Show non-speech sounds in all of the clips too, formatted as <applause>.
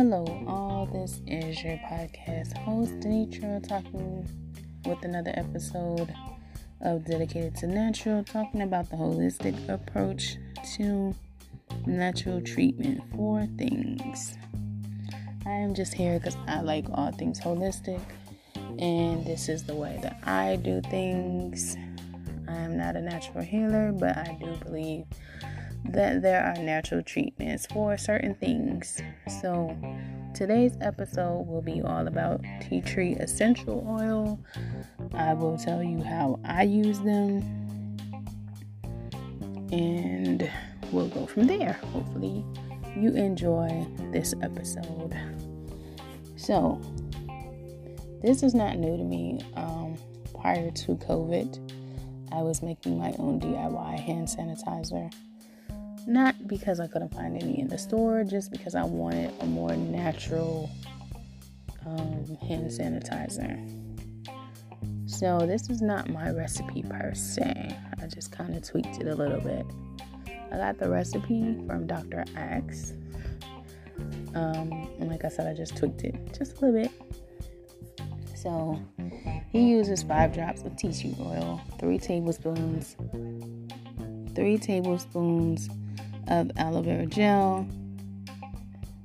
Hello, all. This is your podcast host, Denitra, talking with another episode of Dedicated to Natural, talking about the holistic approach to natural treatment for things. I am just here because I like all things holistic, and this is the way that I do things. I am not a natural healer, but I do believe that there are natural treatments for certain things. So, today's episode will be all about tea tree essential oil. I will tell you how I use them, and we'll go from there. Hopefully, you enjoy this episode. So, this is not new to me. Um, prior to COVID, I was making my own DIY hand sanitizer not because I couldn't find any in the store, just because I wanted a more natural um, hand sanitizer. So, this is not my recipe per se. I just kind of tweaked it a little bit. I got the recipe from Dr. Axe. Um, and like I said, I just tweaked it just a little bit. So, he uses five drops of tea tree oil, three tablespoons, three tablespoons of aloe vera gel,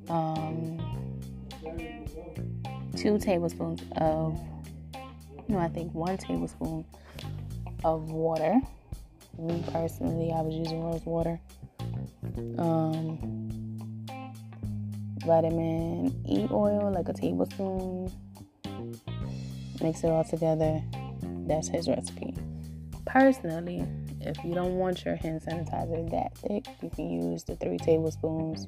um, two tablespoons of, no, I think one tablespoon of water. Me personally, I was using rose water. Um, vitamin E oil, like a tablespoon. Mix it all together. That's his recipe. Personally, if you don't want your hand sanitizer that thick, you can use the three tablespoons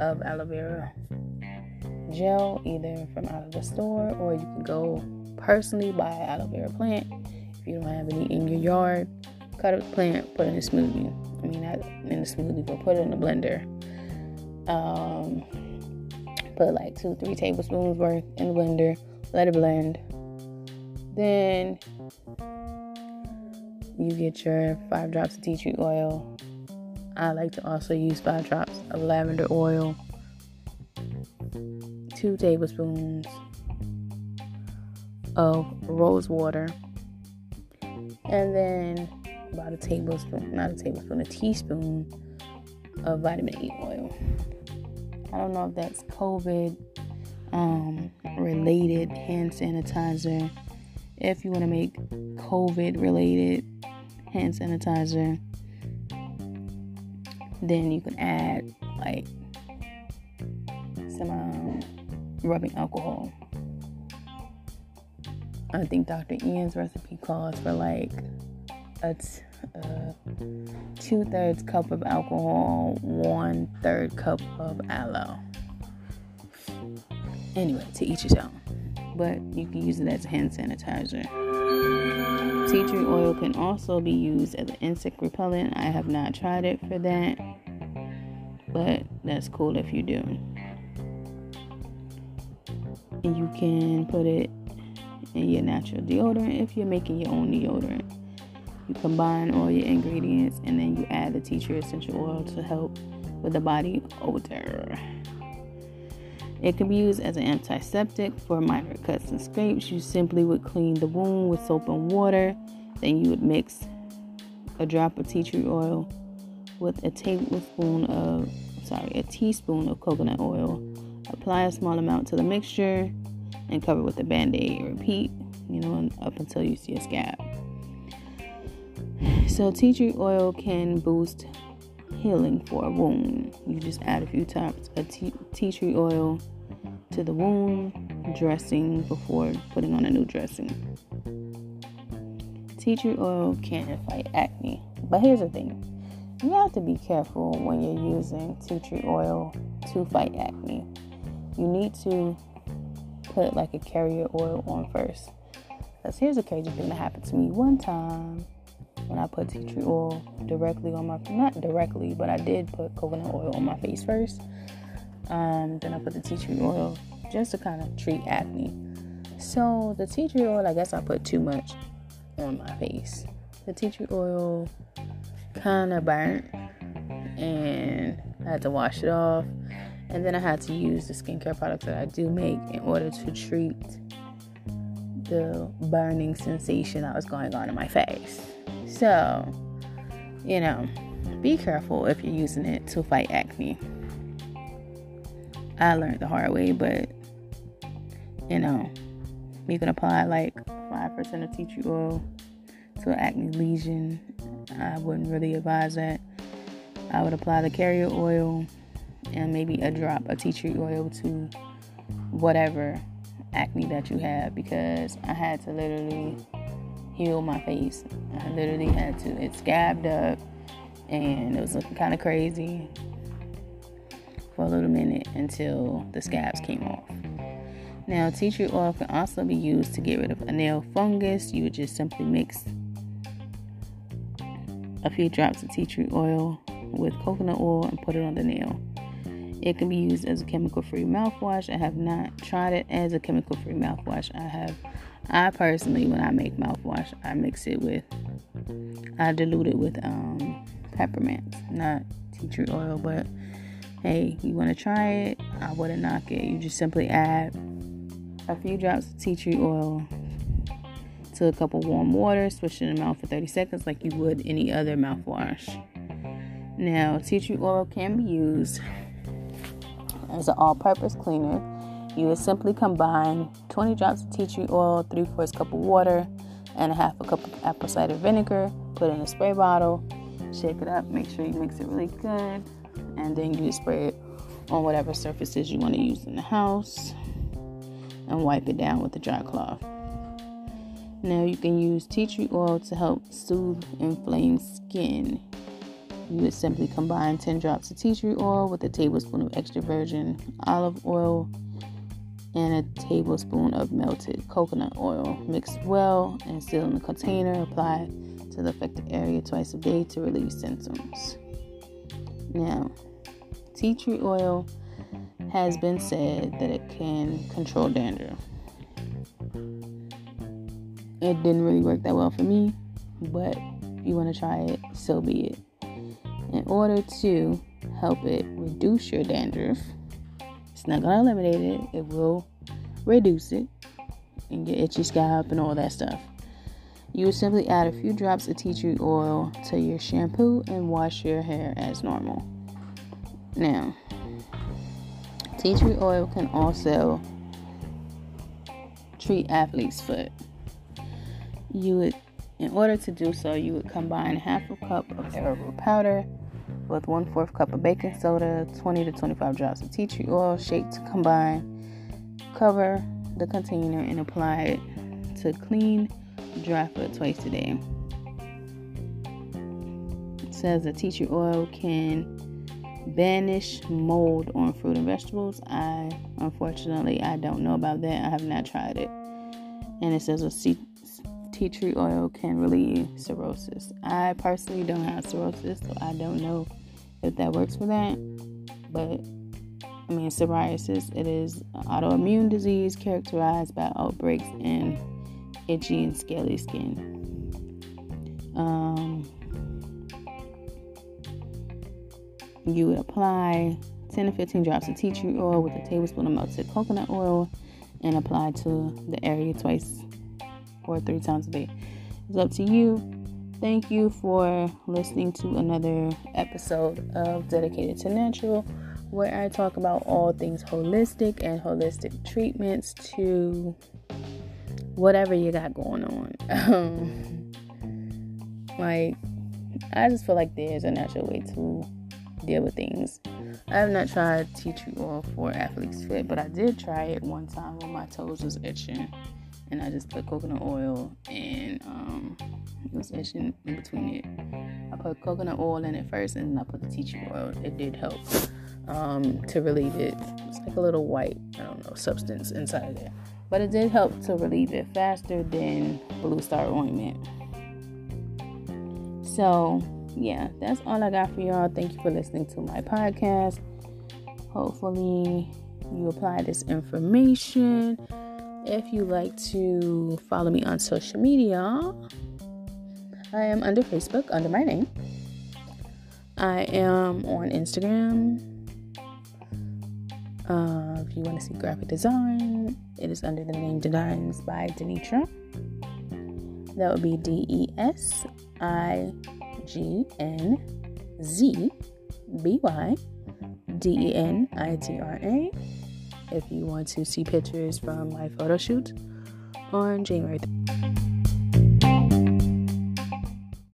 of aloe vera gel, either from out of the store or you can go personally buy aloe vera plant. If you don't have any in your yard, cut a plant, put it in a smoothie. I mean, not in the smoothie, but put it in a blender. Um, put like two, three tablespoons worth in the blender, let it blend. Then you get your five drops of tea tree oil. I like to also use five drops of lavender oil, two tablespoons of rose water, and then about a tablespoon, not a tablespoon, a teaspoon of vitamin E oil. I don't know if that's COVID um, related hand sanitizer. If you want to make COVID related hand sanitizer. Then you can add like some um, rubbing alcohol. I think Dr. Ian's recipe calls for like a t- uh, two thirds cup of alcohol, one third cup of aloe. Anyway, to each his own. But you can use it as a hand sanitizer. Tea tree oil can also be used as an insect repellent. I have not tried it for that, but that's cool if you do. You can put it in your natural deodorant if you're making your own deodorant. You combine all your ingredients and then you add the tea tree essential oil to help with the body odor. It can be used as an antiseptic for minor cuts and scrapes. You simply would clean the wound with soap and water. Then you would mix a drop of tea tree oil with a tablespoon of, sorry, a teaspoon of coconut oil. Apply a small amount to the mixture and cover with a band aid. Repeat, you know, up until you see a scab. So, tea tree oil can boost healing for a wound. You just add a few drops of tea, tea tree oil to the wound, dressing before putting on a new dressing. Tea tree oil can fight acne, but here's the thing you have to be careful when you're using tea tree oil to fight acne. You need to put like a carrier oil on first. Because here's a crazy thing that happened to me one time when I put tea tree oil directly on my not directly, but I did put coconut oil on my face first. Um, then I put the tea tree oil just to kind of treat acne. So the tea tree oil, I guess I put too much on my face. The tea tree oil kind of burnt, and I had to wash it off. And then I had to use the skincare products that I do make in order to treat the burning sensation that was going on in my face. So, you know, be careful if you're using it to fight acne. I learned the hard way, but you know, you can apply like 5% of tea tree oil to an acne lesion. I wouldn't really advise that. I would apply the carrier oil and maybe a drop of tea tree oil to whatever acne that you have because I had to literally heal my face. I literally had to. It scabbed up and it was looking kind of crazy for a little minute until the scabs came off. Now, tea tree oil can also be used to get rid of a nail fungus. You would just simply mix a few drops of tea tree oil with coconut oil and put it on the nail. It can be used as a chemical free mouthwash. I have not tried it as a chemical free mouthwash. I have, I personally, when I make mouthwash, I mix it with, I dilute it with um, peppermint, not tea tree oil. But hey, you want to try it? I wouldn't knock it. You just simply add a few drops of tea tree oil to a cup of warm water, swish it in the mouth for 30 seconds like you would any other mouthwash. Now, tea tree oil can be used as an all purpose cleaner. You would simply combine 20 drops of tea tree oil, 3 fourths cup of water, and a half a cup of apple cider vinegar. Put in a spray bottle, shake it up, make sure you mix it really good, and then you spray it on whatever surfaces you want to use in the house and wipe it down with a dry cloth. Now you can use tea tree oil to help soothe inflamed skin. You would simply combine 10 drops of tea tree oil with a tablespoon of extra virgin olive oil and a tablespoon of melted coconut oil. Mix well and seal in the container. Apply to the affected area twice a day to relieve symptoms. Now, tea tree oil has been said that it can control dandruff. It didn't really work that well for me, but you want to try it, so be it. In order to help it reduce your dandruff, it's not going to eliminate it, it will reduce it and get itchy scalp and all that stuff. You would simply add a few drops of tea tree oil to your shampoo and wash your hair as normal. Now, tea tree oil can also treat athlete's foot. You would, in order to do so, you would combine half a cup of arrowroot powder with one fourth cup of baking soda, 20 to 25 drops of tea tree oil, shake to combine. Cover the container and apply it to clean dry foot twice a day. It says that tea tree oil can banish mold on fruit and vegetables. I unfortunately I don't know about that. I have not tried it. And it says a tea tree oil can relieve cirrhosis. I personally don't have cirrhosis, so I don't know if that works for that. But I mean, psoriasis it is an autoimmune disease characterized by outbreaks in itchy and scaly skin. Um, you would apply 10 to 15 drops of tea tree oil with a tablespoon of melted coconut oil and apply to the area twice or three times a day. It's up to you. Thank you for listening to another episode of Dedicated to Natural, where I talk about all things holistic and holistic treatments to whatever you got going on. <laughs> Um, like, I just feel like there's a natural way to deal with things. I have not tried tea tree oil for athlete's foot, but I did try it one time when my toes was itching, and I just put coconut oil and um, it was in between it. I put coconut oil in it first, and then I put the tea tree oil. It did help um, to relieve it. It's like a little white, I don't know, substance inside of there, but it did help to relieve it faster than Blue Star ointment. So yeah, that's all I got for y'all. Thank you for listening to my podcast. Hopefully, you apply this information. If you like to follow me on social media, I am under Facebook under my name. I am on Instagram Uh, if you want to see graphic design, it is under the name Designs by Denitra. That would be D E S I G N Z B Y D E N I T R A. If you want to see pictures from my photo shoot on January 3rd.